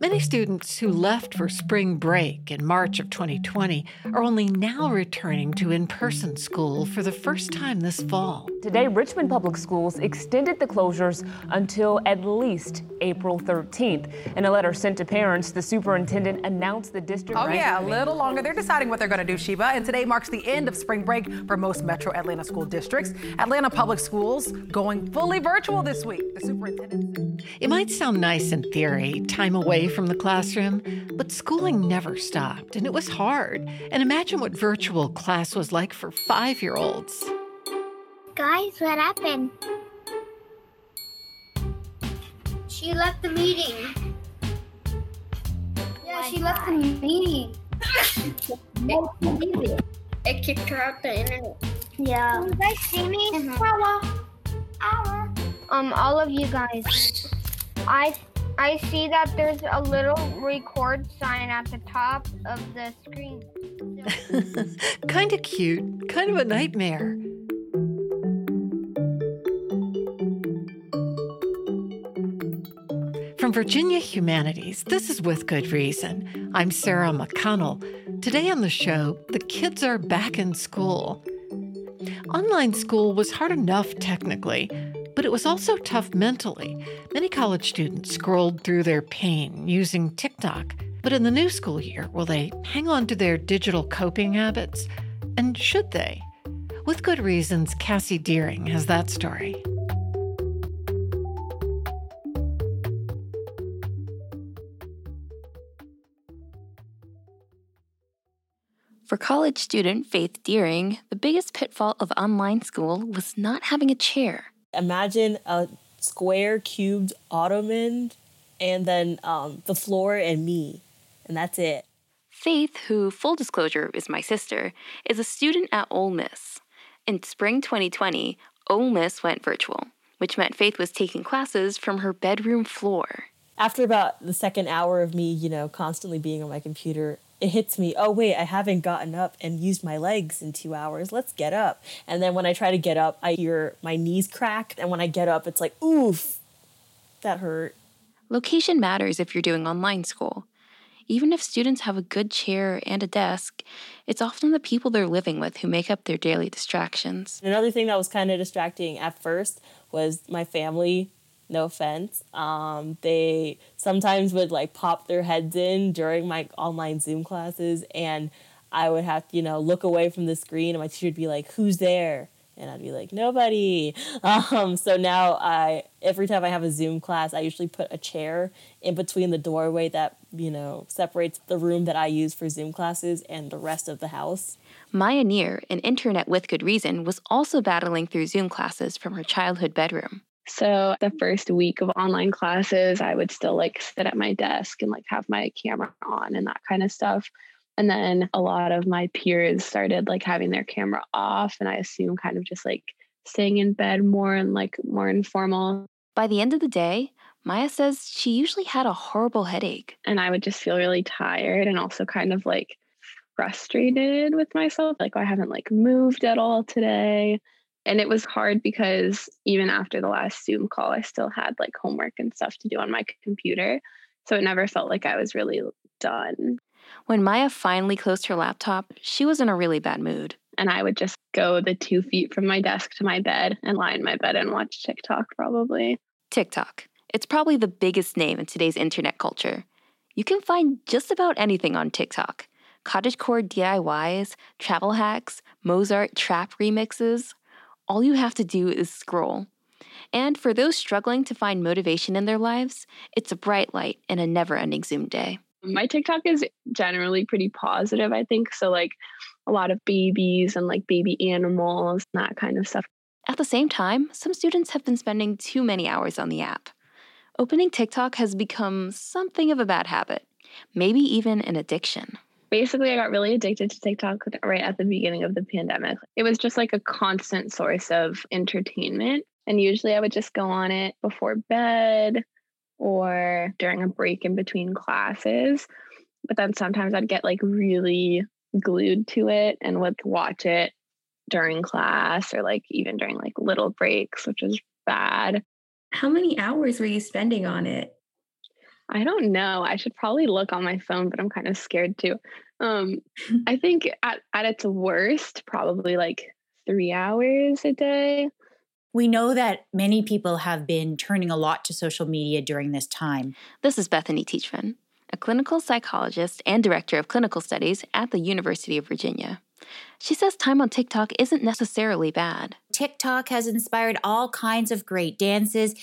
Many students who left for spring break in March of 2020 are only now returning to in person school for the first time this fall. Today, Richmond Public Schools extended the closures until at least April 13th. In a letter sent to parents, the superintendent announced the district. Oh, yeah, a little longer. They're deciding what they're going to do, Sheba. And today marks the end of spring break for most metro Atlanta school districts. Atlanta Public Schools going fully virtual this week. The superintendent. It might sound nice in theory, time away from the classroom, but schooling never stopped, and it was hard. And imagine what virtual class was like for five year olds. Guys, what happened? She left the meeting. Yeah, she left the meeting. it, it kicked her out the internet. Yeah. You guys see me? Uh-huh. Um, all of you guys, I I see that there's a little record sign at the top of the screen. kind of cute, kind of a nightmare. From Virginia Humanities, this is With Good Reason. I'm Sarah McConnell. Today on the show, the kids are back in school. Online school was hard enough technically, but it was also tough mentally. Many college students scrolled through their pain using TikTok. But in the new school year, will they hang on to their digital coping habits? And should they? With good reasons, Cassie Deering has that story. For college student Faith Deering, the biggest pitfall of online school was not having a chair. Imagine a square cubed ottoman and then um, the floor and me, and that's it. Faith, who, full disclosure, is my sister, is a student at Ole Miss. In spring 2020, Ole Miss went virtual, which meant Faith was taking classes from her bedroom floor. After about the second hour of me, you know, constantly being on my computer, it hits me, oh, wait, I haven't gotten up and used my legs in two hours. Let's get up. And then when I try to get up, I hear my knees crack. And when I get up, it's like, oof, that hurt. Location matters if you're doing online school. Even if students have a good chair and a desk, it's often the people they're living with who make up their daily distractions. Another thing that was kind of distracting at first was my family no offense. Um, they sometimes would like pop their heads in during my online Zoom classes, and I would have to, you know, look away from the screen, and my teacher would be like, "Who's there?" And I'd be like, "Nobody." Um, so now I, every time I have a Zoom class, I usually put a chair in between the doorway that you know separates the room that I use for Zoom classes and the rest of the house. Maya Neer, an internet with good reason, was also battling through Zoom classes from her childhood bedroom. So the first week of online classes, I would still like sit at my desk and like have my camera on and that kind of stuff. And then a lot of my peers started like having their camera off. And I assume kind of just like staying in bed more and like more informal. By the end of the day, Maya says she usually had a horrible headache. And I would just feel really tired and also kind of like frustrated with myself. Like, oh, I haven't like moved at all today. And it was hard because even after the last Zoom call, I still had like homework and stuff to do on my computer. So it never felt like I was really done. When Maya finally closed her laptop, she was in a really bad mood. And I would just go the two feet from my desk to my bed and lie in my bed and watch TikTok probably. TikTok. It's probably the biggest name in today's internet culture. You can find just about anything on TikTok cottagecore DIYs, travel hacks, Mozart trap remixes, all you have to do is scroll. And for those struggling to find motivation in their lives, it's a bright light in a never ending Zoom day. My TikTok is generally pretty positive, I think. So, like a lot of babies and like baby animals, that kind of stuff. At the same time, some students have been spending too many hours on the app. Opening TikTok has become something of a bad habit, maybe even an addiction basically I got really addicted to TikTok right at the beginning of the pandemic. It was just like a constant source of entertainment. And usually I would just go on it before bed or during a break in between classes. But then sometimes I'd get like really glued to it and would watch it during class or like even during like little breaks, which was bad. How many hours were you spending on it? I don't know. I should probably look on my phone, but I'm kind of scared too. Um, I think at, at its worst, probably like three hours a day. We know that many people have been turning a lot to social media during this time. This is Bethany Teachman, a clinical psychologist and director of clinical studies at the University of Virginia. She says time on TikTok isn't necessarily bad. TikTok has inspired all kinds of great dances.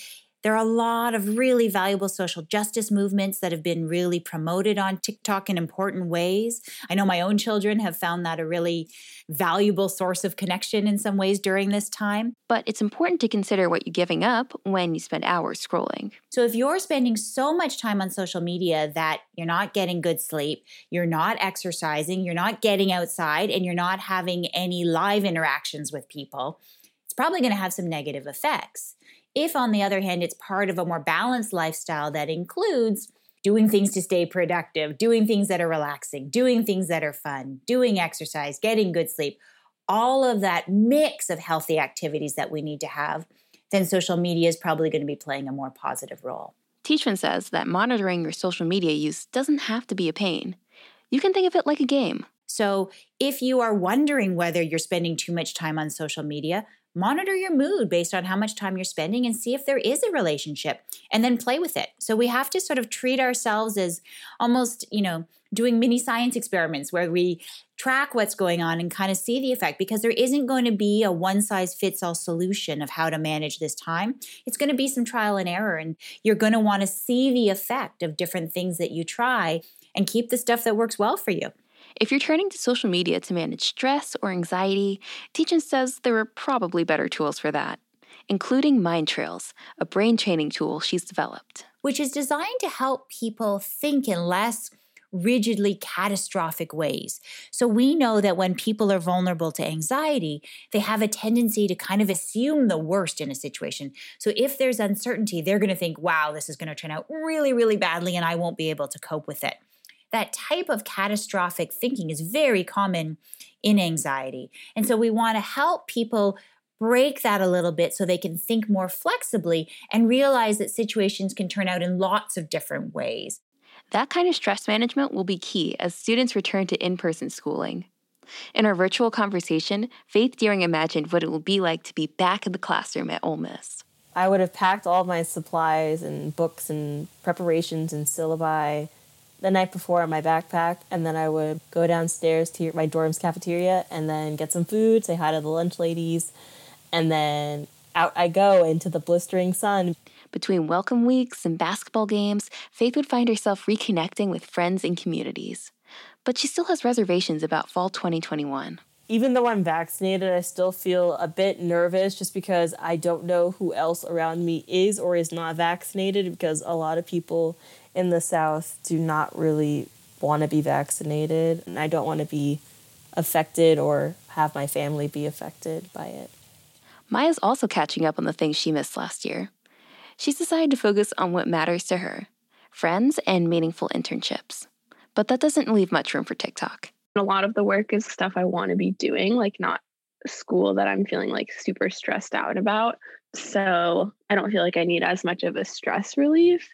There are a lot of really valuable social justice movements that have been really promoted on TikTok in important ways. I know my own children have found that a really valuable source of connection in some ways during this time. But it's important to consider what you're giving up when you spend hours scrolling. So if you're spending so much time on social media that you're not getting good sleep, you're not exercising, you're not getting outside, and you're not having any live interactions with people, it's probably going to have some negative effects. If, on the other hand, it's part of a more balanced lifestyle that includes doing things to stay productive, doing things that are relaxing, doing things that are fun, doing exercise, getting good sleep, all of that mix of healthy activities that we need to have, then social media is probably going to be playing a more positive role. Teachman says that monitoring your social media use doesn't have to be a pain. You can think of it like a game. So, if you are wondering whether you're spending too much time on social media, monitor your mood based on how much time you're spending and see if there is a relationship and then play with it. So we have to sort of treat ourselves as almost, you know, doing mini science experiments where we track what's going on and kind of see the effect because there isn't going to be a one size fits all solution of how to manage this time. It's going to be some trial and error and you're going to want to see the effect of different things that you try and keep the stuff that works well for you. If you're turning to social media to manage stress or anxiety, Teachman says there are probably better tools for that, including MindTrails, a brain training tool she's developed. Which is designed to help people think in less rigidly catastrophic ways. So we know that when people are vulnerable to anxiety, they have a tendency to kind of assume the worst in a situation. So if there's uncertainty, they're going to think, wow, this is going to turn out really, really badly and I won't be able to cope with it that type of catastrophic thinking is very common in anxiety. And so we want to help people break that a little bit so they can think more flexibly and realize that situations can turn out in lots of different ways. That kind of stress management will be key as students return to in person schooling. In our virtual conversation, Faith Deering imagined what it will be like to be back in the classroom at Ole Miss. I would have packed all my supplies and books and preparations and syllabi the night before in my backpack, and then I would go downstairs to my dorm's cafeteria and then get some food, say hi to the lunch ladies, and then out I go into the blistering sun. Between welcome weeks and basketball games, Faith would find herself reconnecting with friends and communities. But she still has reservations about fall 2021. Even though I'm vaccinated, I still feel a bit nervous just because I don't know who else around me is or is not vaccinated because a lot of people in the South do not really want to be vaccinated, and I don't want to be affected or have my family be affected by it. Maya's also catching up on the things she missed last year. She's decided to focus on what matters to her friends and meaningful internships. But that doesn't leave much room for TikTok. A lot of the work is stuff I want to be doing, like not school that I'm feeling like super stressed out about. So I don't feel like I need as much of a stress relief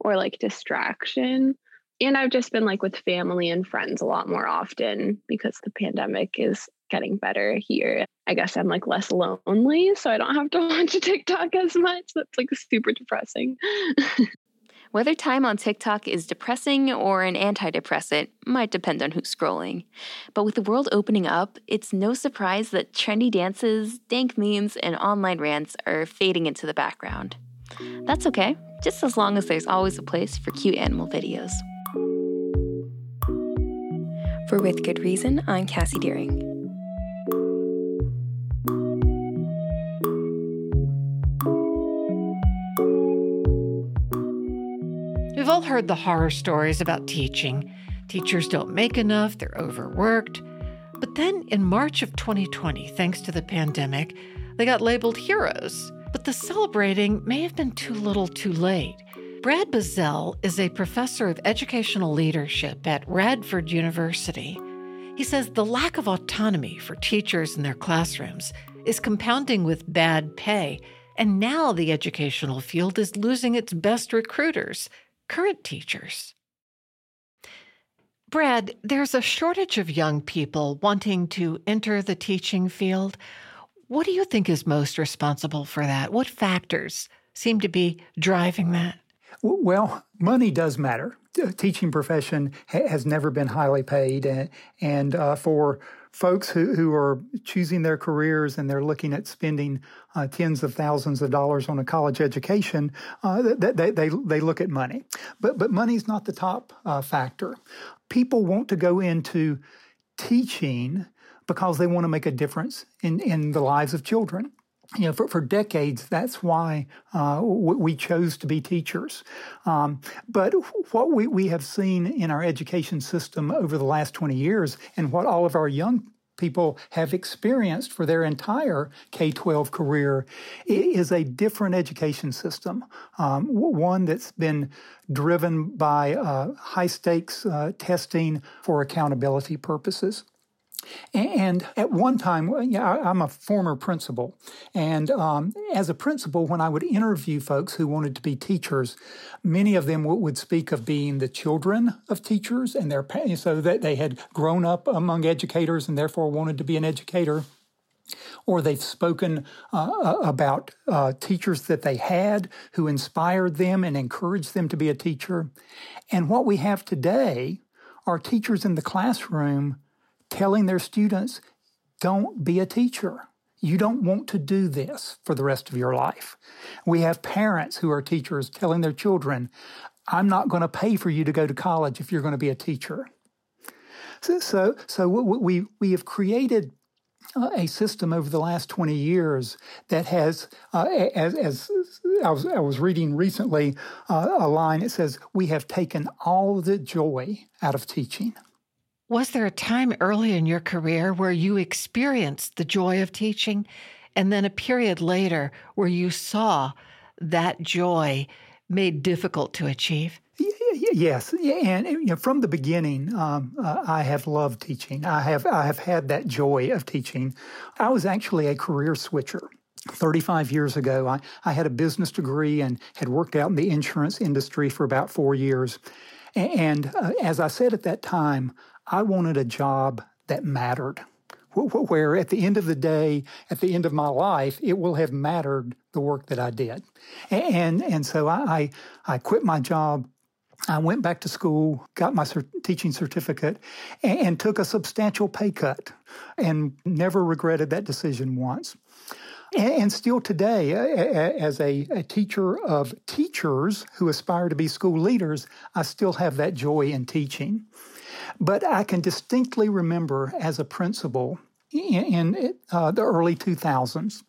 or like distraction. And I've just been like with family and friends a lot more often because the pandemic is getting better here. I guess I'm like less lonely, so I don't have to watch TikTok as much. That's like super depressing. Whether time on TikTok is depressing or an antidepressant might depend on who's scrolling. But with the world opening up, it's no surprise that trendy dances, dank memes, and online rants are fading into the background. That's okay, just as long as there's always a place for cute animal videos. For With Good Reason, I'm Cassie Deering. All heard the horror stories about teaching. Teachers don't make enough, they're overworked. But then in March of 2020, thanks to the pandemic, they got labeled heroes. But the celebrating may have been too little too late. Brad Bizzell is a professor of educational leadership at Radford University. He says the lack of autonomy for teachers in their classrooms is compounding with bad pay, and now the educational field is losing its best recruiters. Current teachers. Brad, there's a shortage of young people wanting to enter the teaching field. What do you think is most responsible for that? What factors seem to be driving that? Well, money does matter. The teaching profession has never been highly paid, and, and uh, for folks who, who are choosing their careers and they're looking at spending uh, tens of thousands of dollars on a college education, uh, they, they, they, they, look at money. But, but money is not the top uh, factor. People want to go into teaching because they want to make a difference in, in the lives of children you know, for, for decades, that's why uh, we chose to be teachers. Um, but what we, we have seen in our education system over the last 20 years and what all of our young people have experienced for their entire K 12 career is a different education system, um, one that's been driven by uh, high stakes uh, testing for accountability purposes. And at one time, I'm a former principal. And um, as a principal, when I would interview folks who wanted to be teachers, many of them would speak of being the children of teachers and their so that they had grown up among educators and therefore wanted to be an educator or they've spoken uh, about uh, teachers that they had who inspired them and encouraged them to be a teacher. And what we have today are teachers in the classroom telling their students, don't be a teacher. You don't want to do this for the rest of your life. We have parents who are teachers telling their children, I'm not going to pay for you to go to college if you're going to be a teacher. So, so, so we, we have created a system over the last 20 years that has, uh, as, as I, was, I was reading recently, uh, a line that says, We have taken all the joy out of teaching. Was there a time early in your career where you experienced the joy of teaching, and then a period later where you saw that joy made difficult to achieve? Yes, and you know, from the beginning, um, uh, I have loved teaching. I have I have had that joy of teaching. I was actually a career switcher. 35 years ago, I, I had a business degree and had worked out in the insurance industry for about four years. And uh, as I said at that time, I wanted a job that mattered, where at the end of the day, at the end of my life, it will have mattered the work that I did. And, and so I, I quit my job I went back to school, got my teaching certificate, and, and, took a substantial pay cut and never regretted that decision once. And, still today, as a, a, teacher of teachers who aspire to be school leaders, I still have that joy in teaching. But I can distinctly remember as a principal in, in uh, the early 2000s,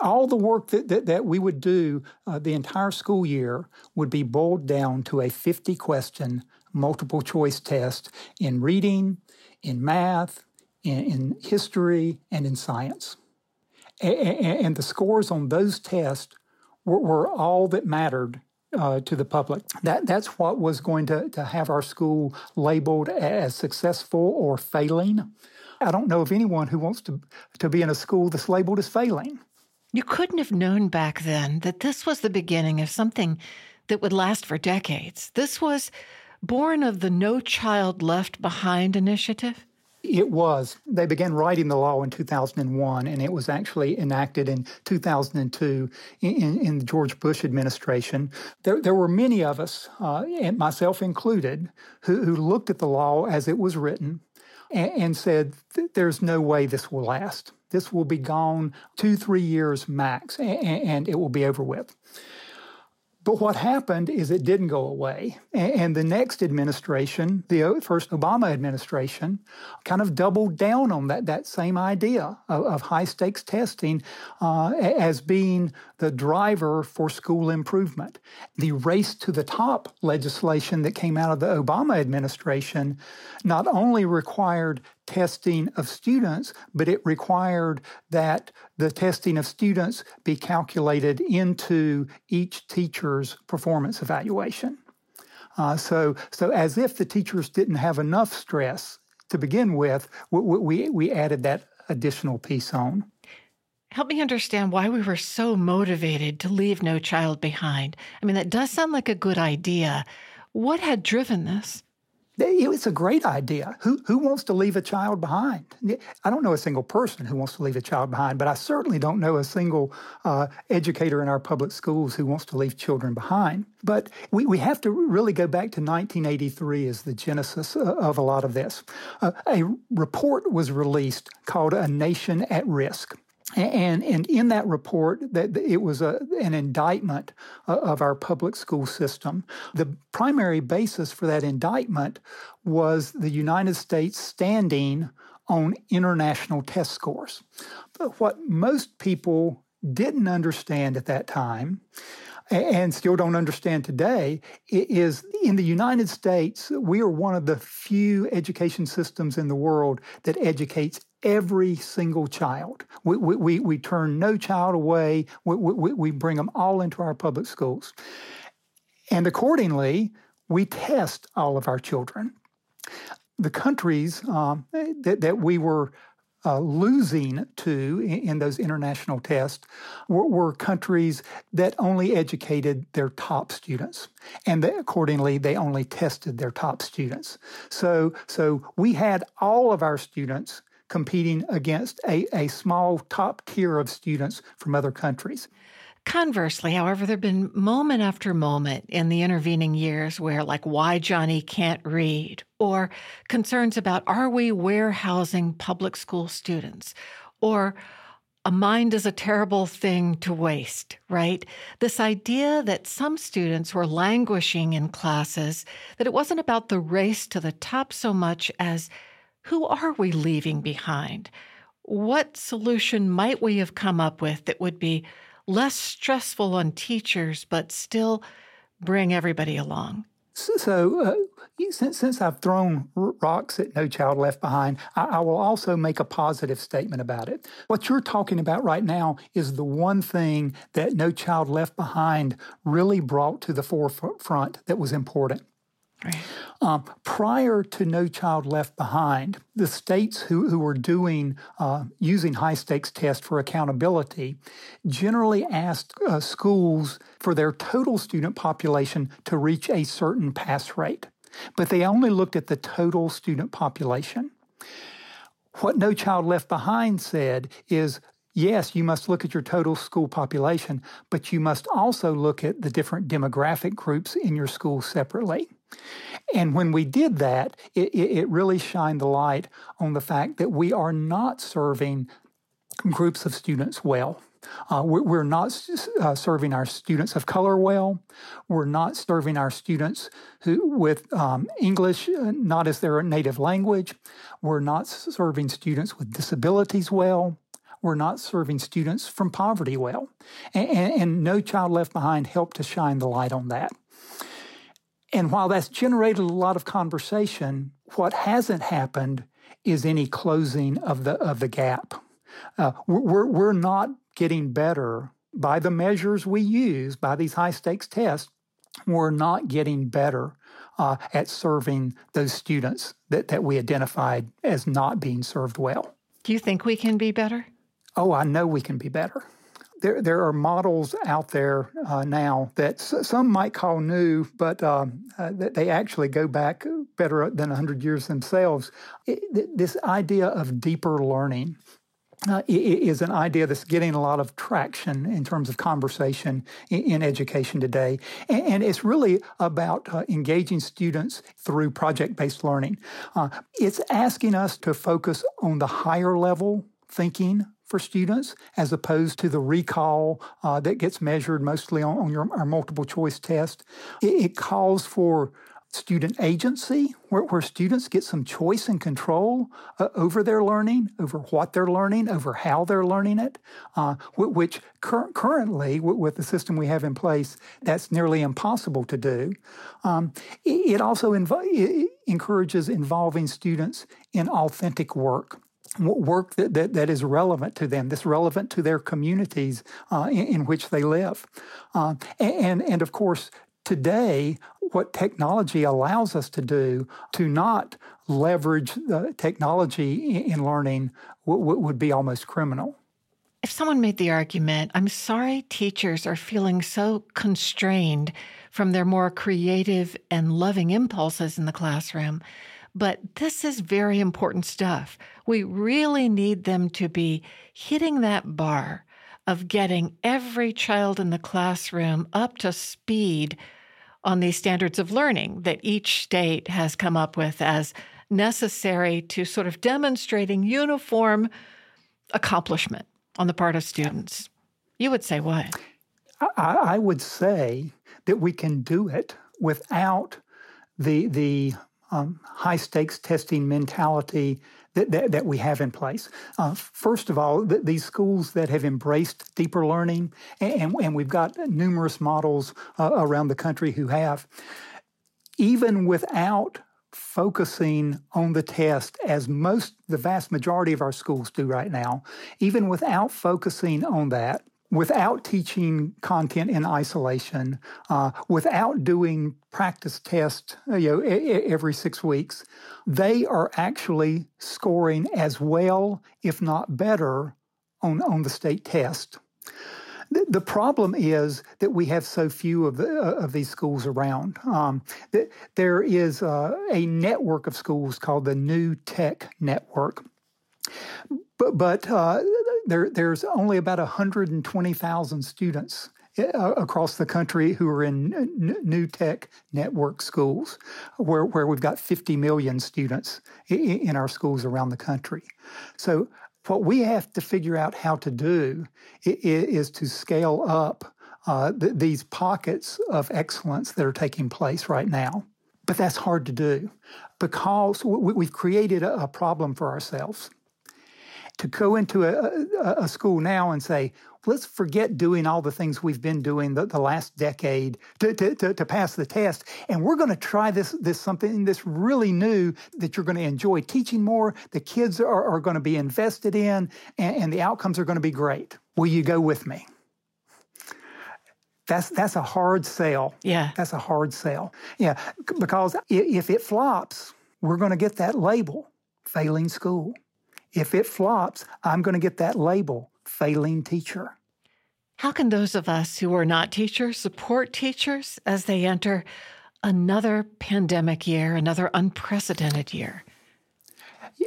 all the work that, that, that we would do uh, the entire school year would be boiled down to a 50 question multiple choice test in reading, in math, in, in history, and in science. and the scores on those tests were, were all that mattered uh, to the public. That that's what was going to, to have our school labeled as successful or failing. I don't know of anyone who wants to to be in a school that's labeled as failing. You couldn't have known back then that this was the beginning of something that would last for decades. This was born of the No Child Left Behind initiative. It was. They began writing the law in 2001, and it was actually enacted in 2002 in, in the George Bush administration. There, there were many of us, uh, and myself included, who, who, looked at the law as it was written and, and said, there's no way this will last. This will be gone two, three years max, and, and it will be over with. But what happened is it didn't go away. And the next administration, the first Obama administration, kind of doubled down on that, that same idea of, of high stakes testing uh, as being the driver for school improvement. The race to the top legislation that came out of the Obama administration not only required testing of students, but it required that the testing of students be calculated into each teacher's performance evaluation. Uh, so, so as if the teachers didn't have enough stress to begin with, we, we, we added that additional piece on. Help me understand why we were so motivated to leave no child behind. I mean, that does sound like a good idea. What had driven this? It's a great idea. Who, who wants to leave a child behind? I don't know a single person who wants to leave a child behind, but I certainly don't know a single uh, educator in our public schools who wants to leave children behind. But we, we have to really go back to 1983 as the genesis uh, of a lot of this. Uh, a report was released called A Nation at Risk. And, and in that report, that it was a, an indictment uh, of our public school system. The primary basis for that indictment was the United States standing on international test scores. But what most people didn't understand at that time and still don't understand today is in the United States, we are one of the few education systems in the world that educates every single child. We, we, we turn no child away. We, we, we bring them all into our public schools. And accordingly, we test all of our children. The countries um, that, that we were uh, losing to in, in, those international tests were, were, countries that only educated their top students, and they, accordingly, they only tested their top students. So, so we had all of our students competing against a, a small top tier of students from other countries. Conversely, however, there have been moment after moment in the intervening years where, like, why Johnny can't read, or concerns about are we warehousing public school students, or a mind is a terrible thing to waste, right? This idea that some students were languishing in classes, that it wasn't about the race to the top so much as who are we leaving behind? What solution might we have come up with that would be less stressful on teachers, but still bring everybody along? So, uh, since, since I've thrown rocks at No Child Left Behind, I, I, will also make a positive statement about it. What you're talking about right now is the one thing that No Child Left Behind really brought to the forefront that was important. Right. Um, prior to No Child Left Behind, the states who, who were doing uh, using high stakes tests for accountability generally asked uh, schools for their total student population to reach a certain pass rate, but they only looked at the total student population. What No Child Left Behind said is yes, you must look at your total school population, but you must also look at the different demographic groups in your school separately. And when we did that, it, it, really shined the light on the fact that we are not serving groups of students well. Uh, we're not uh, serving our students of color well. We're not serving our students who with um, English uh, not as their native language. We're not serving students with disabilities well. We're not serving students from poverty well. And, and, and No Child Left Behind helped to shine the light on that. And while that's generated a lot of conversation, what hasn't happened is any closing of the of the gap. Uh, we're we're not getting better by the measures we use by these high stakes tests. We're not getting better uh, at serving those students that, that we identified as not being served well. Do you think we can be better? Oh, I know we can be better there there are models out there uh, now that some might call new, but um, uh, they actually go back better than 100 years themselves. It, this idea of deeper learning. Uh, is an idea that's getting a lot of traction in terms of conversation in, in education today. And, and, it's really about uh, engaging students through project based learning. Uh, it's asking us to focus on the higher level thinking for students as opposed to the recall uh, that gets measured mostly on, on your, our multiple choice test. It, it calls for student agency, where, where, students get some choice and control uh, over their learning, over what they're learning, over how they're learning it, uh, which cur- currently, with the system we have in place, that's nearly impossible to do. Um, it, it, also inv- it encourages involving students in authentic work work that, that, that is relevant to them, that's relevant to their communities uh, in, in, which they live. Uh, and, and of course, today, what technology allows us to do to not leverage the technology in, in learning would be almost criminal. if someone made the argument, I'm sorry teachers are feeling so constrained from their more creative and loving impulses in the classroom, but this is very important stuff. We really need them to be hitting that bar of getting every child in the classroom up to speed on these standards of learning that each state has come up with as necessary to sort of demonstrating uniform accomplishment on the part of students. You would say what? I, I would say that we can do it without the the um, high stakes testing mentality that, that, that, we have in place. Uh, first of all, th- these schools that have embraced deeper learning, and, and we've got numerous models uh, around the country who have, even without focusing on the test as most, the vast majority of our schools do right now, even without focusing on that, without teaching content in isolation, uh, without doing practice tests uh, you know, every six weeks, they are actually scoring as well, if not better, on, on the state test. The problem is that we have so few of, the, uh, of these schools around. Um, there is uh, a network of schools called the New Tech Network. But, but uh, there, there's only about 120,000 students uh, across the country who are in new tech network schools, where, where we've got 50 million students in, our schools around the country. So, what we have to figure out how to do is, to scale up uh, th- these pockets of excellence that are taking place right now. But that's hard to do because we, have created a problem for ourselves to go into a, a, school now and say, let's forget doing all the things we've been doing the, the last decade to, to, to, to, pass the test. And we're going to try this, this something this really new that you're going to enjoy teaching more. The kids are, are going to be invested in and, and the outcomes are going to be great. Will you go with me? That's that's a hard sell. Yeah. That's a hard sell. Yeah, because if it flops, we're going to get that label, failing school. If it flops, I'm going to get that label, failing teacher. How can those of us who are not teachers support teachers as they enter another pandemic year, another unprecedented year?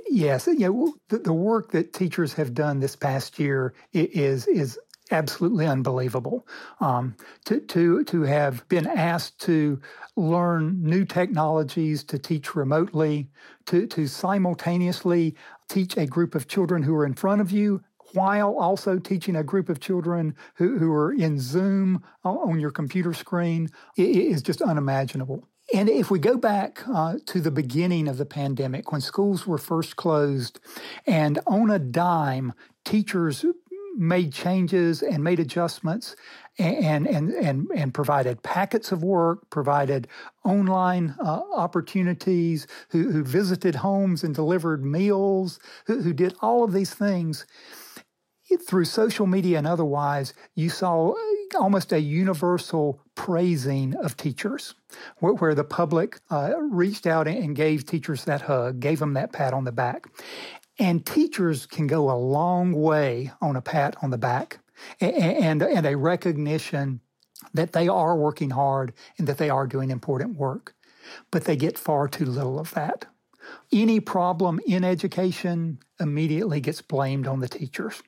Yes, you know, the, the work that teachers have done this past year is is absolutely unbelievable. Um, to, to, to have been asked to learn new technologies to teach remotely, to, to simultaneously teach a group of children who are in front of you while also teaching a group of children who, who are in Zoom on your computer screen is just unimaginable. And if we go back uh, to the beginning of the pandemic, when schools were first closed, and on a dime, teachers made changes and made adjustments and and and and provided packets of work, provided online uh, opportunities, who, who visited homes and delivered meals, who, who did all of these things through social media and otherwise. You saw almost a universal praising of teachers, where, where the public uh, reached out and gave teachers that hug, gave them that pat on the back. And teachers can go a long way on a pat on the back and, and, and a recognition that they are working hard and that they are doing important work. But they get far too little of that. Any problem in education immediately gets blamed on the teachers.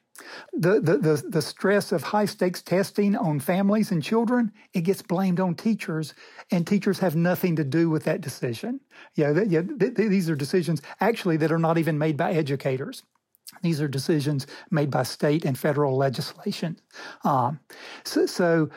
The, the, the, the, stress of high stakes testing on families and children, it gets blamed on teachers, and teachers have nothing to do with that decision. Yeah, yeah th- th- these are decisions actually that are not even made by educators. These are decisions made by state and federal legislation. Um, so, so,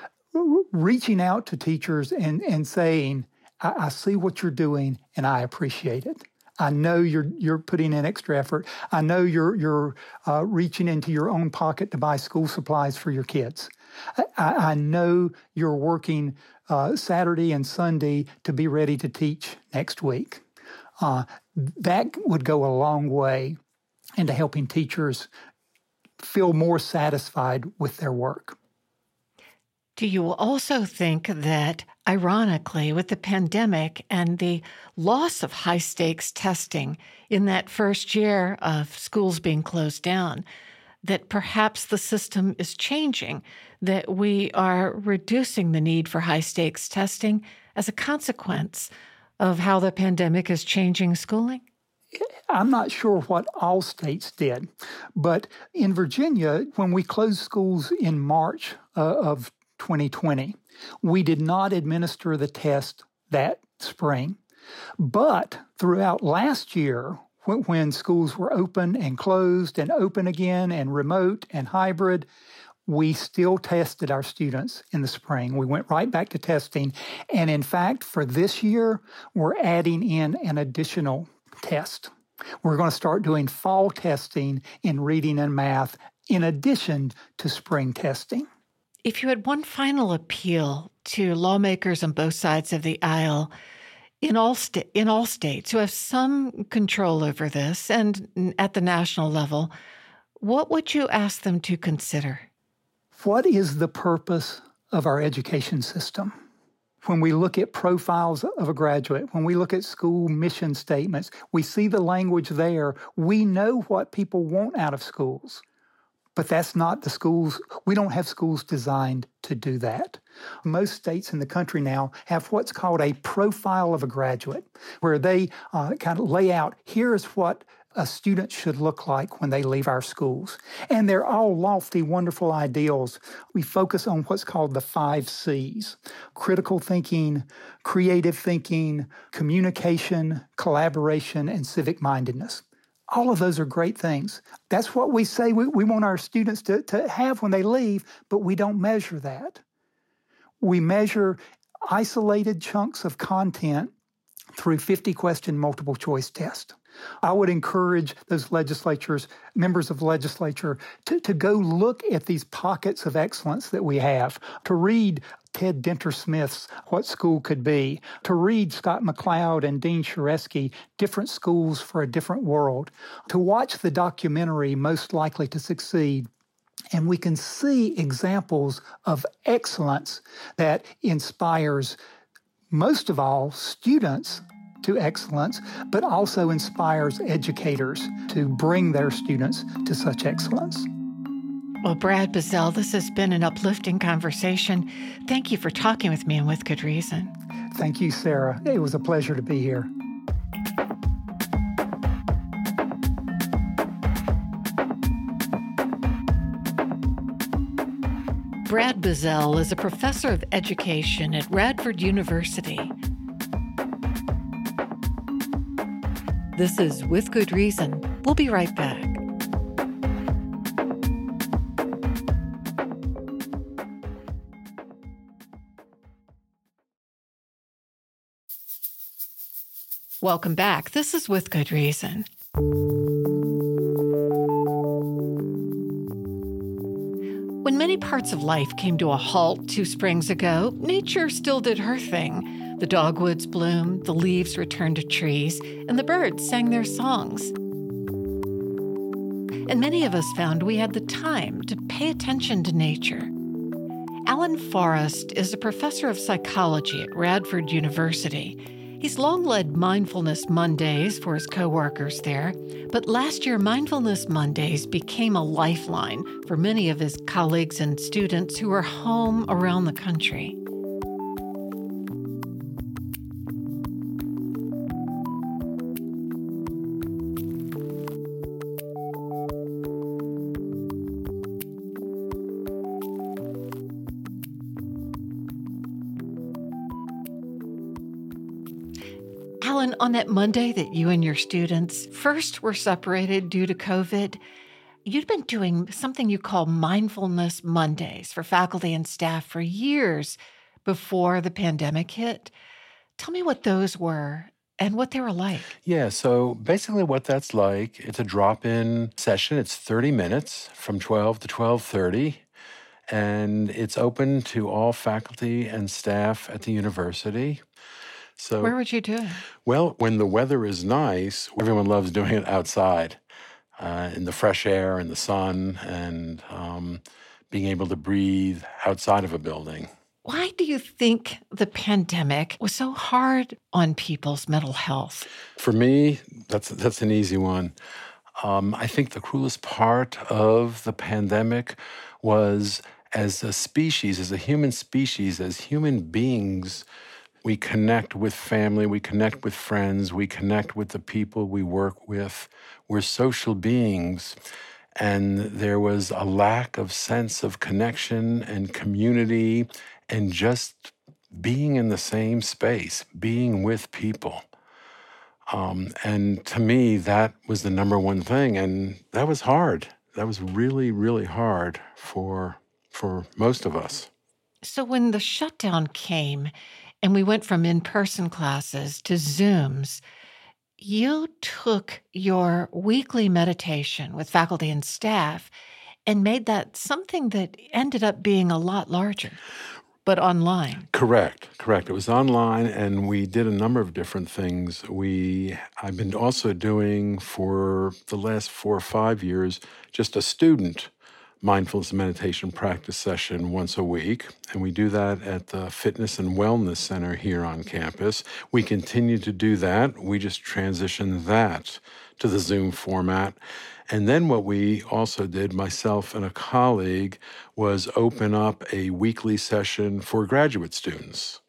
reaching out to teachers and, and saying, I, I see what you're doing and I appreciate it. I know you're you're putting in extra effort. I know you're you're uh, reaching into your own pocket to buy school supplies for your kids. I, I know you're working uh, Saturday and Sunday to be ready to teach next week. Uh, that would go a long way into helping teachers feel more satisfied with their work. Do you also think that, ironically, with the pandemic and the loss of high stakes testing in that first year of schools being closed down, that perhaps the system is changing, that we are reducing the need for high stakes testing as a consequence of how the pandemic is changing schooling? I'm not sure what all states did, but in Virginia, when we closed schools in March uh, of 2020, we did not administer the test that spring. But throughout last year, when schools were open and closed and open again and remote and hybrid, we still tested our students in the spring. We went right back to testing. And in fact, for this year, we're adding in an additional test. We're going to start doing fall testing in reading and math in addition to spring testing. If you had one final appeal to lawmakers on both sides of the aisle in all sta- in all states who have some control over this and at the national level, what would you ask them to consider? What is the purpose of our education system? When we look at profiles of a graduate, when we look at school mission statements, we see the language there. We know what people want out of schools, but that's not the schools. We don't have schools designed to do that. Most states in the country now have what's called a profile of a graduate, where they uh, kind of lay out here's what a student should look like when they leave our schools. And they're all lofty, wonderful ideals. We focus on what's called the five C's critical thinking, creative thinking, communication, collaboration, and civic mindedness. All of those are great things. That's what we say we, we want our students to, to have when they leave, but we don't measure that. We measure isolated chunks of content through 50 question multiple choice test. I would encourage those legislatures, members of legislature, to, to go look at these pockets of excellence that we have, to read Ted Dintersmith's What School Could Be, to read Scott McLeod and Dean Shareski, Different Schools for a Different World, to watch the documentary Most Likely to Succeed. And we can see examples of excellence that inspires, most of all, students to excellence, but also inspires educators to bring their students to such excellence. Well, Brad Bizzell, this has been an uplifting conversation. Thank you for talking with me and with good reason. Thank you, Sarah. It was a pleasure to be here. Brad Bizzell is a professor of education at Radford University. This is With Good Reason. We'll be right back. Welcome back. This is With Good Reason. When many parts of life came to a halt two springs ago, nature still did her thing. The dogwoods bloomed, the leaves returned to trees, and the birds sang their songs. And many of us found we had the time to pay attention to nature. Alan Forrest is a professor of psychology at Radford University. He's long led Mindfulness Mondays for his coworkers there, but last year Mindfulness Mondays became a lifeline for many of his colleagues and students who are home around the country. On that Monday that you and your students first were separated due to COVID, you'd been doing something you call Mindfulness Mondays for faculty and staff for years before the pandemic hit. Tell me what those were and what they were like. Yeah, so basically what that's like, it's a drop-in session. It's 30 minutes from 12 to 12:30 and it's open to all faculty and staff at the university. So where would you do it? Well, when the weather is nice, everyone loves doing it outside, uh, in the fresh air and the sun, and um, being able to breathe outside of a building. Why do you think the pandemic was so hard on people's mental health? For me, that's that's an easy one. Um, I think the cruelest part of the pandemic was as a species, as a human species, as human beings, we connect with family, we connect with friends, we connect with the people we work with. We're social beings. And there was a lack of sense of connection and community and just being in the same space, being with people. Um, and to me, that was the number one thing. And that was hard. That was really, really hard for, for most of us. So when the shutdown came and we went from in person classes to Zooms, you took your weekly meditation with faculty and staff and made that something that ended up being a lot larger but online. Correct, correct. It was online, and we did a number of different things. We I've been also doing for the last four or five years just a student mindfulness meditation practice session once a week, and we do that at the Fitness and Wellness Center here on campus. We continue to do that. We just transitioned that to the Zoom format. And then what we also did, myself and a colleague, was open up a weekly session for graduate students.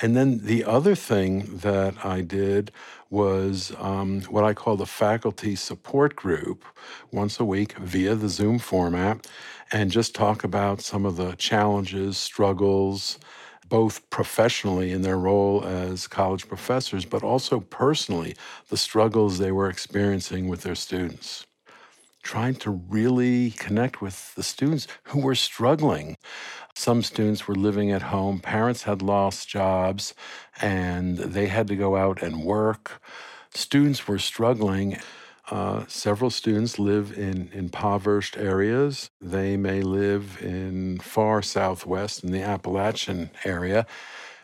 And then the other thing that I did was um, what I call the faculty support group once a week via the Zoom format and just talk about some of the challenges, struggles, both professionally in their role as college professors, but also personally, the struggles they were experiencing with their students trying to really connect with the students who were struggling. Some students were living at home, parents had lost jobs, and they had to go out and work. Students were struggling. Uh, several students live in impoverished areas. They may live in far southwest in the Appalachian area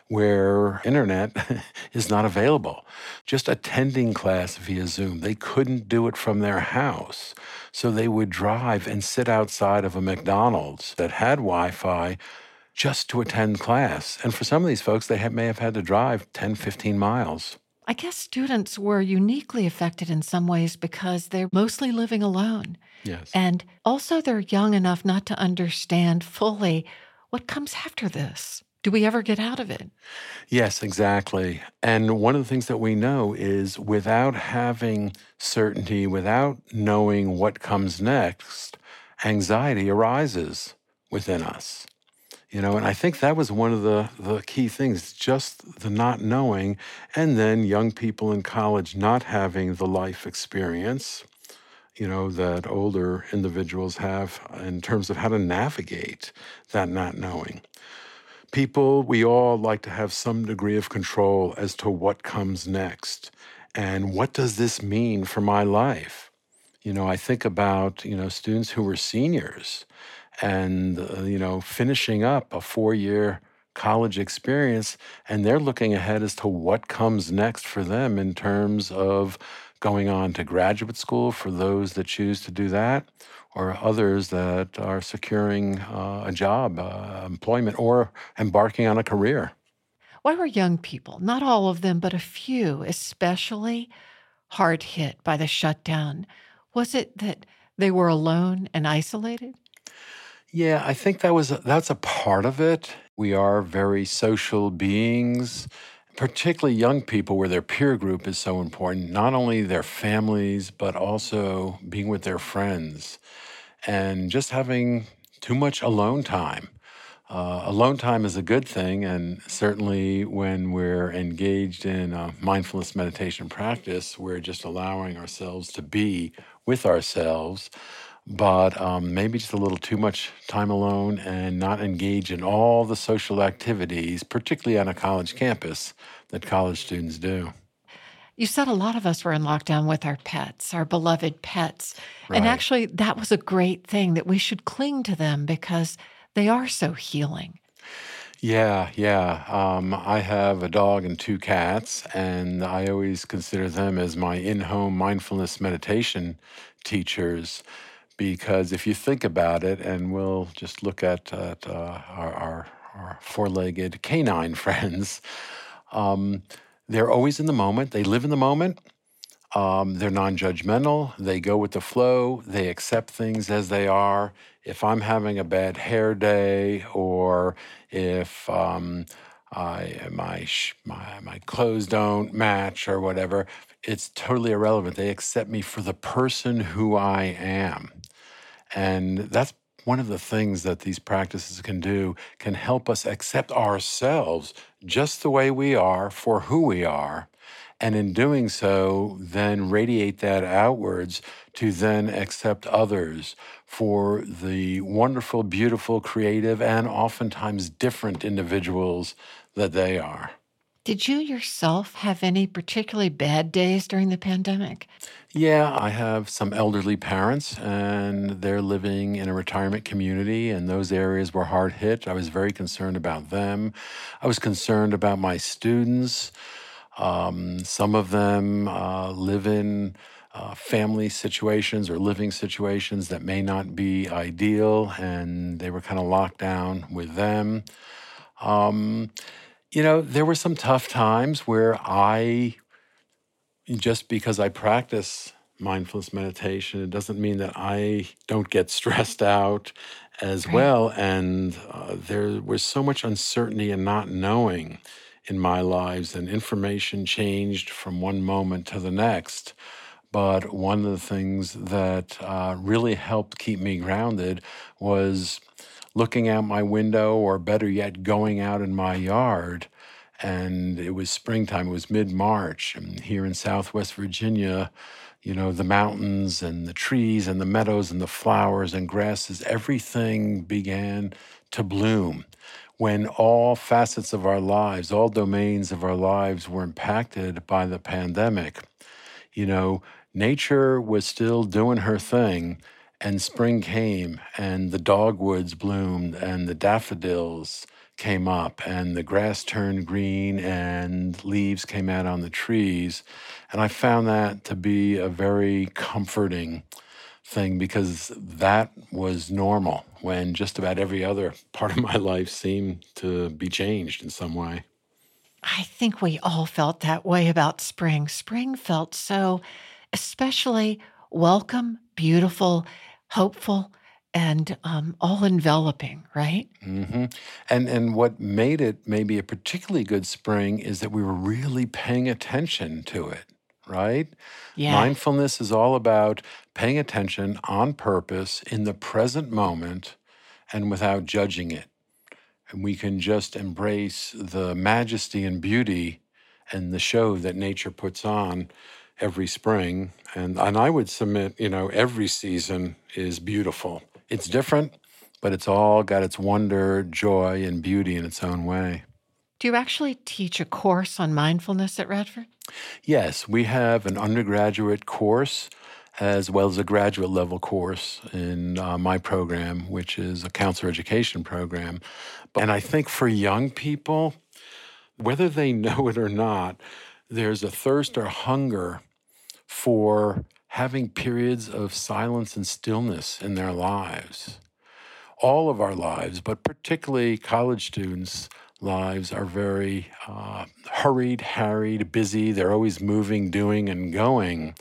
where internet is not available. Just attending class via Zoom, they couldn't do it from their house. So they would drive and sit outside of a McDonald's that had Wi Fi just to attend class. And for some of these folks, they have, may have had to drive 10, 15 miles. I guess students were uniquely affected in some ways because they're mostly living alone. Yes. And also, they're young enough not to understand fully what comes after this. Do we ever get out of it? Yes, exactly. And one of the things that we know is without having certainty, without knowing what comes next, anxiety arises within us. You know, and I think that was one of the, the key things, just the not knowing, and then young people in college not having the life experience, you know, that older individuals have in terms of how to navigate that not knowing people, we all like to have some degree of control as to what comes next. And what does this mean for my life? You know, I think about, you know, students who were seniors and, uh, you know, finishing up a four year college experience, and they're looking ahead as to what comes next for them in terms of going on to graduate school for those that choose to do that, or others that are securing uh, a job, uh, employment, or embarking on a career. Why were young people, not all of them, but a few especially, hard hit by the shutdown? Was it that they were alone and isolated? Yeah, I think that was a, that's a part of it. We are very social beings, particularly young people where their peer group is so important, not only their families but also being with their friends and just having too much alone time. Uh, alone time is a good thing, and certainly when we're engaged in a mindfulness meditation practice, we're just allowing ourselves to be with ourselves. But um, maybe just a little too much time alone and not engage in all the social activities, particularly on a college campus, that college students do. You said a lot of us were in lockdown with our pets, our beloved pets. Right. And actually, that was a great thing that we should cling to them because they are so healing. Yeah, yeah. Um, I have a dog and two cats, and I always consider them as my in home mindfulness meditation teachers. Because if you think about it, and we'll just look at, at uh, our, our, our four legged canine friends, um, they're always in the moment. They live in the moment. Um, they're non judgmental, they go with the flow, they accept things as they are. If I'm having a bad hair day or if um, I, my, my, my clothes don't match or whatever, it's totally irrelevant. They accept me for the person who I am. And that's one of the things that these practices can do can help us accept ourselves just the way we are for who we are and in doing so then radiate that outwards to then accept others for the wonderful beautiful creative and oftentimes different individuals that they are did you yourself have any particularly bad days during the pandemic? Yeah, I have some elderly parents, and they're living in a retirement community, and those areas were hard hit. I was very concerned about them. I was concerned about my students. Um, some of them uh, live in uh, family situations or living situations that may not be ideal, and they were kind of locked down with them. Um, you know, there were some tough times where I, just because I practice mindfulness meditation, it doesn't mean that I don't get stressed out as right. well. And uh, there was so much uncertainty and not knowing in my lives, and information changed from one moment to the next. But one of the things that uh, really helped keep me grounded was looking out my window, or better yet, going out in my yard. And it was springtime, it was mid March. And here in Southwest Virginia, you know, the mountains and the trees and the meadows and the flowers and grasses, everything began to bloom. When all facets of our lives, all domains of our lives were impacted by the pandemic, you know, nature was still doing her thing and spring came, and the dogwoods bloomed, and the daffodils came up, and the grass turned green, and leaves came out on the trees. And I found that to be a very comforting thing because that was normal when just about every other part of my life seemed to be changed in some way. I think we all felt that way about spring. Spring felt so especially welcome, beautiful, hopeful and um, all enveloping, right? Mm-hmm. And and what made it maybe a particularly good spring is that we were really paying attention to it, right? Yeah. Mindfulness is all about paying attention on purpose in the present moment and without judging it. And we can just embrace the majesty and beauty and the show that nature puts on every spring. And, and I would submit, you know, every season is beautiful. It's different, but it's all got its wonder, joy, and beauty in its own way. Do you actually teach a course on mindfulness at Radford? Yes, we have an undergraduate course as well as a graduate level course in uh, my program, which is a counselor education program. And I think for young people, whether they know it or not, there's a thirst or hunger for having periods of silence and stillness in their lives. All of our lives, but particularly college students' lives, are very uh, hurried, harried, busy. They're always moving, doing, and going.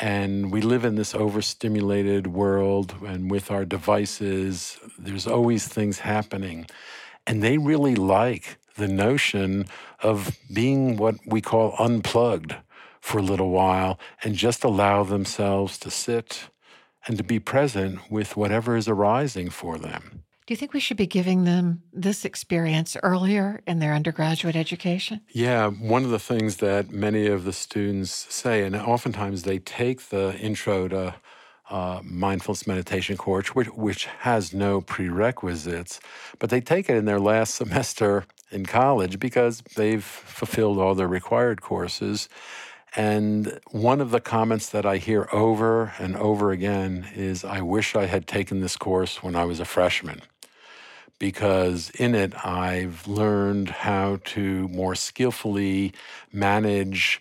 And we live in this overstimulated world, and with our devices, there's always things happening. And they really like the notion of being what we call unplugged for a little while and just allow themselves to sit and to be present with whatever is arising for them. Do you think we should be giving them this experience earlier in their undergraduate education? Yeah, one of the things that many of the students say, and oftentimes they take the intro to uh, mindfulness meditation course, which, which has no prerequisites, but they take it in their last semester in college because they've fulfilled all their required courses. And one of the comments that I hear over and over again is I wish I had taken this course when I was a freshman. Because in it, I've learned how to more skillfully manage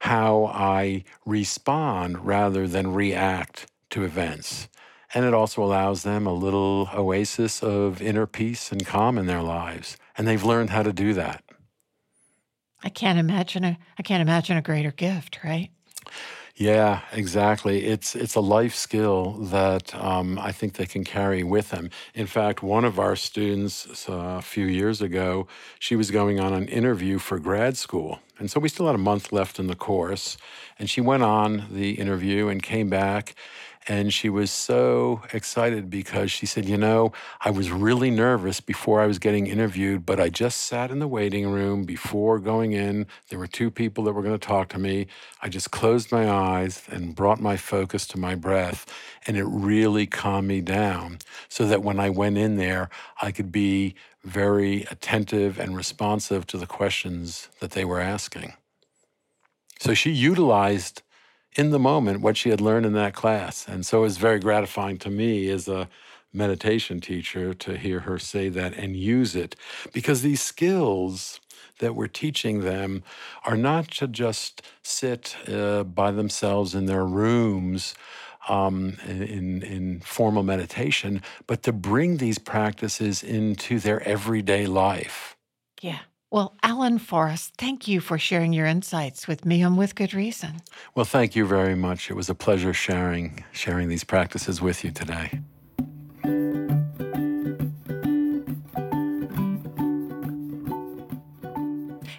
how I respond rather than react to events. And it also allows them a little oasis of inner peace and calm in their lives. And they've learned how to do that. I can't imagine a I can't imagine a greater gift, right? Yeah, exactly. It's it's a life skill that um, I think they can carry with them. In fact, one of our students uh, a few years ago, she was going on an interview for grad school, and so we still had a month left in the course. And she went on the interview and came back, and she was so excited because she said, You know, I was really nervous before I was getting interviewed, but I just sat in the waiting room before going in. There were two people that were going to talk to me. I just closed my eyes and brought my focus to my breath, and it really calmed me down so that when I went in there, I could be very attentive and responsive to the questions that they were asking. So she utilized in the moment what she had learned in that class. And so it was very gratifying to me as a meditation teacher to hear her say that and use it because these skills that we're teaching them are not to just sit uh, by themselves in their rooms um, in, in formal meditation, but to bring these practices into their everyday life. Yeah. Well, Alan Forrest, thank you for sharing your insights with me and with good reason. Well, thank you very much. It was a pleasure sharing sharing these practices with you today.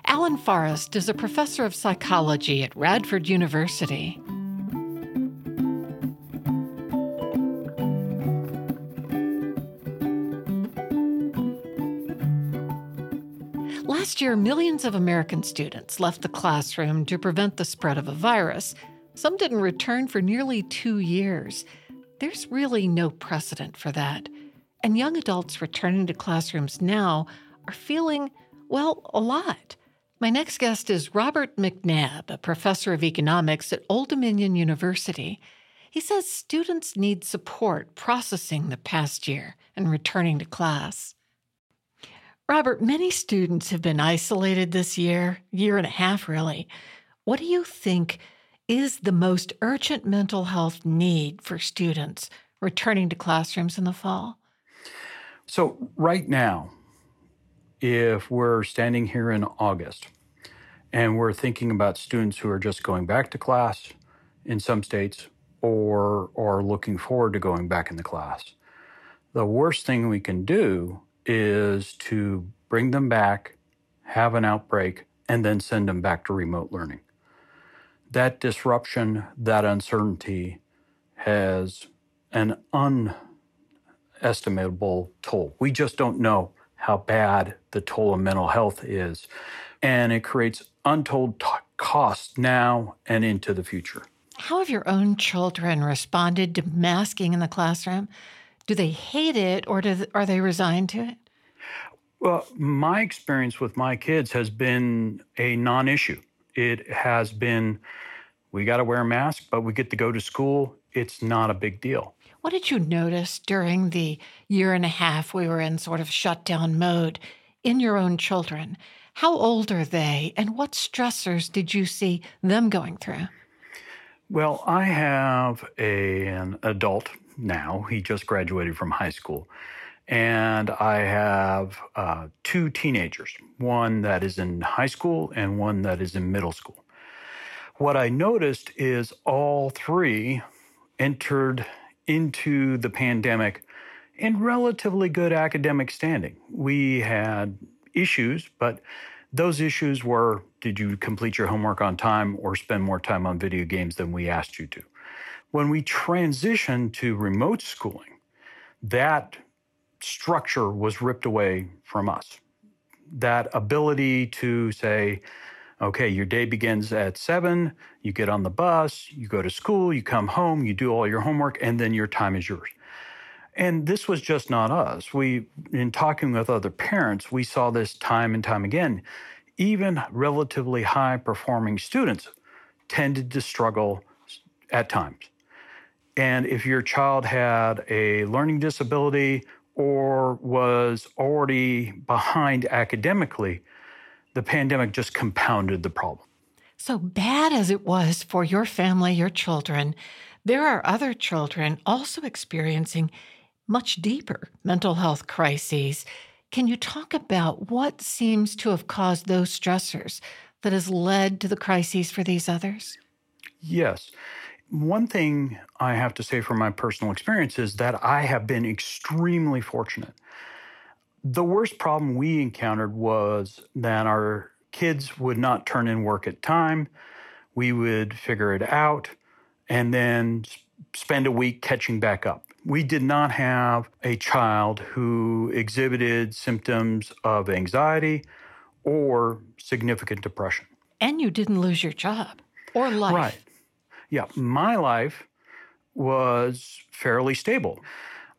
Alan Forrest is a professor of psychology at Radford University. Last year, millions of American students left the classroom to prevent the spread of a virus. Some didn't return for nearly two years. There's really no precedent for that. And young adults returning to classrooms now are feeling, well, a lot. My next guest is Robert McNabb, a professor of economics at Old Dominion University. He says students need support processing the past year and returning to class. Robert, many students have been isolated this year, year and a half really. What do you think is the most urgent mental health need for students returning to classrooms in the fall? So, right now, if we're standing here in August and we're thinking about students who are just going back to class in some states or or looking forward to going back in the class, the worst thing we can do is to bring them back, have an outbreak, and then send them back to remote learning. That disruption, that uncertainty has an unestimable toll. We just don't know how bad the toll of mental health is. And it creates untold t- costs now and into the future. How have your own children responded to masking in the classroom? Do they hate it or do, are they resigned to it? Well, my experience with my kids has been a non issue. It has been, we got to wear a mask, but we get to go to school. It's not a big deal. What did you notice during the year and a half we were in sort of shutdown mode in your own children? How old are they, and what stressors did you see them going through? Well, I have a, an adult now. He just graduated from high school. And I have uh, two teenagers, one that is in high school and one that is in middle school. What I noticed is all three entered into the pandemic in relatively good academic standing. We had issues, but those issues were did you complete your homework on time or spend more time on video games than we asked you to? When we transitioned to remote schooling, that structure was ripped away from us. That ability to say, okay, your day begins at seven, you get on the bus, you go to school, you come home, you do all your homework, and then your time is yours. And this was just not us. We, in talking with other parents, we saw this time and time again. Even relatively high performing students tended to struggle at times. And if your child had a learning disability or was already behind academically, the pandemic just compounded the problem. So bad as it was for your family, your children, there are other children also experiencing much deeper mental health crises. Can you talk about what seems to have caused those stressors that has led to the crises for these others? Yes. One thing I have to say from my personal experience is that I have been extremely fortunate. The worst problem we encountered was that our kids would not turn in work at time. We would figure it out and then spend a week catching back up. We did not have a child who exhibited symptoms of anxiety or significant depression. And you didn't lose your job or life. Right. Yeah, my life was fairly stable.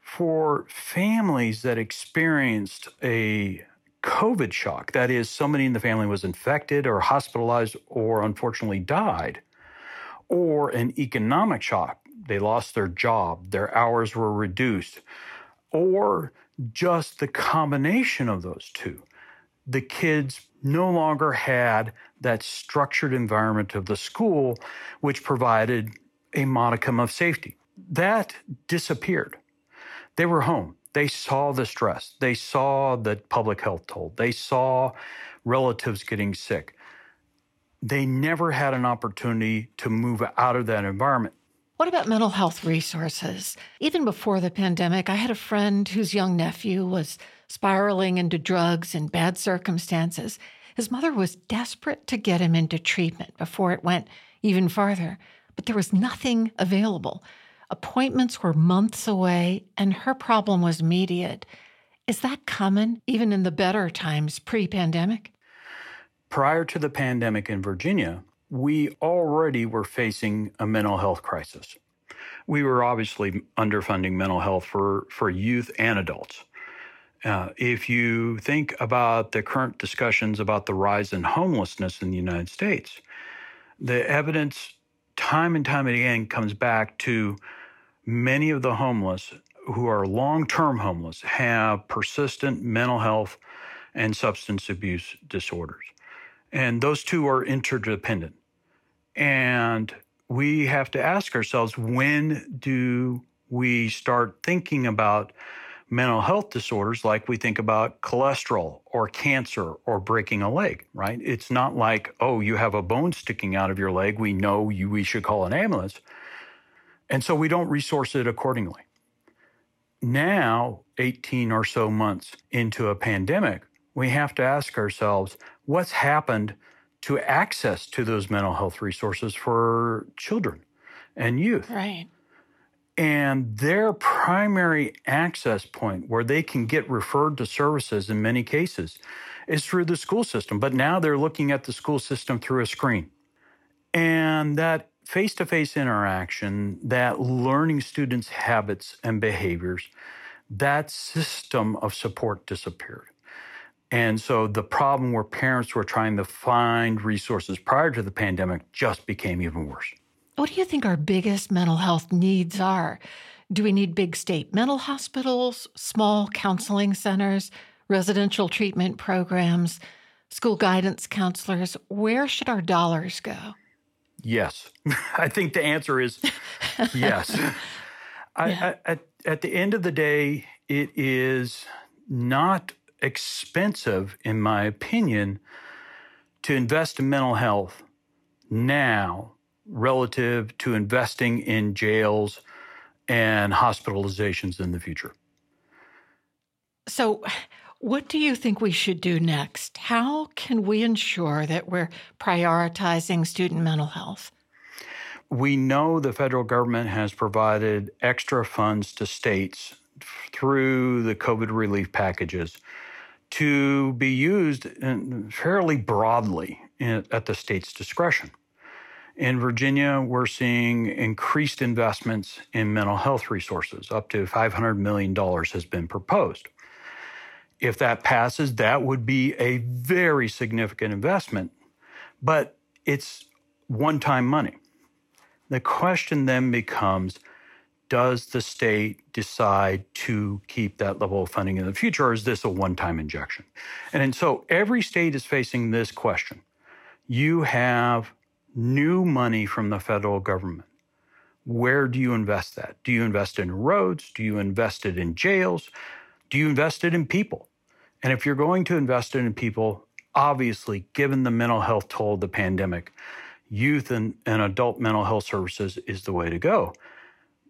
For families that experienced a COVID shock, that is, somebody in the family was infected or hospitalized or unfortunately died, or an economic shock, they lost their job, their hours were reduced, or just the combination of those two. The kids no longer had that structured environment of the school, which provided a modicum of safety. That disappeared. They were home. They saw the stress. They saw the public health toll. They saw relatives getting sick. They never had an opportunity to move out of that environment. What about mental health resources? Even before the pandemic, I had a friend whose young nephew was spiraling into drugs in bad circumstances. His mother was desperate to get him into treatment before it went even farther, but there was nothing available. Appointments were months away, and her problem was immediate. Is that common even in the better times pre pandemic? Prior to the pandemic in Virginia, we already were facing a mental health crisis. We were obviously underfunding mental health for, for youth and adults. Uh, if you think about the current discussions about the rise in homelessness in the United States, the evidence time and time again comes back to many of the homeless who are long term homeless have persistent mental health and substance abuse disorders. And those two are interdependent. And we have to ask ourselves when do we start thinking about mental health disorders like we think about cholesterol or cancer or breaking a leg, right? It's not like, oh, you have a bone sticking out of your leg. We know you, we should call an ambulance. And so we don't resource it accordingly. Now, 18 or so months into a pandemic, we have to ask ourselves what's happened to access to those mental health resources for children and youth. Right. And their primary access point where they can get referred to services in many cases is through the school system. But now they're looking at the school system through a screen. And that face to face interaction, that learning students' habits and behaviors, that system of support disappeared. And so the problem where parents were trying to find resources prior to the pandemic just became even worse. What do you think our biggest mental health needs are? Do we need big state mental hospitals, small counseling centers, residential treatment programs, school guidance counselors? Where should our dollars go? Yes. I think the answer is yes. yeah. I, at, at the end of the day, it is not expensive, in my opinion, to invest in mental health now relative to investing in jails and hospitalizations in the future. So, what do you think we should do next? How can we ensure that we're prioritizing student mental health? We know the federal government has provided extra funds to states through the COVID relief packages to be used uh, fairly broadly at the state's discretion. In Virginia, we're seeing increased investments in mental health resources. Up to $500 million has been proposed. If that passes, that would be a very significant investment, but it's one time money. The question then becomes does the state decide to keep that level of funding in the future, or is this a one time injection? And, and so every state is facing this question. You have new money from the federal government, where do you invest that? Do you invest in roads? Do you invest it in jails? Do you invest it in people? And if you're going to invest it in people, obviously, given the mental health toll of the pandemic, youth and, and adult mental health services is the way to go.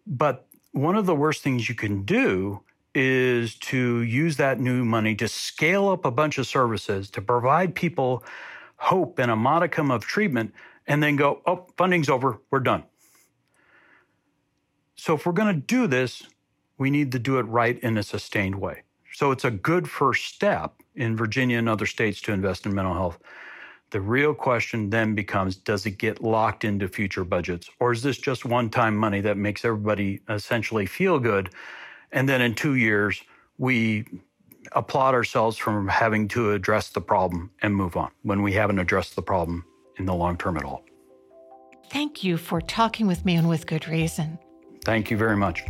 But one of the worst things you can do is to use that new money to scale up a bunch of services to provide people hope and a modicum of treatment and then go, oh, funding's over, we're done. So if we're going to do this, we need to do it right in a sustained way. So it's a good first step in Virginia and other states to invest in mental health. The real question then becomes does it get locked into future budgets? Or is this just one time money that makes everybody essentially feel good? And then in two years, we applaud ourselves from having to address the problem and move on when we haven't addressed the problem in the long term at all. Thank you for talking with me and with good reason. Thank you very much.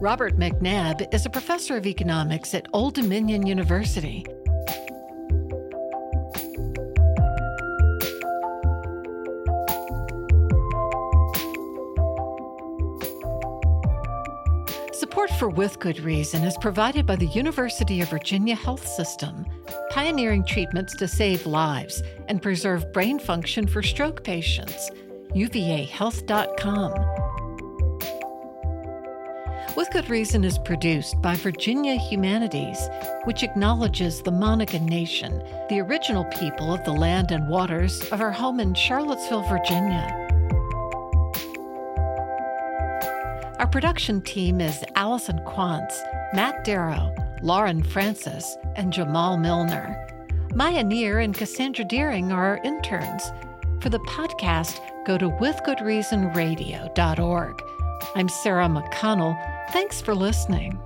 Robert McNabb is a professor of economics at Old Dominion University. For With Good Reason is provided by the University of Virginia Health System, pioneering treatments to save lives and preserve brain function for stroke patients. UVAHealth.com. With Good Reason is produced by Virginia Humanities, which acknowledges the Monacan Nation, the original people of the land and waters of our home in Charlottesville, Virginia. Our production team is Allison Quantz, Matt Darroch, Lauren Francis, and Jamal Milner. Maya Neer and Cassandra Deering are our interns. For the podcast, go to withgoodreasonradio.org. I'm Sarah McConnell. Thanks for listening.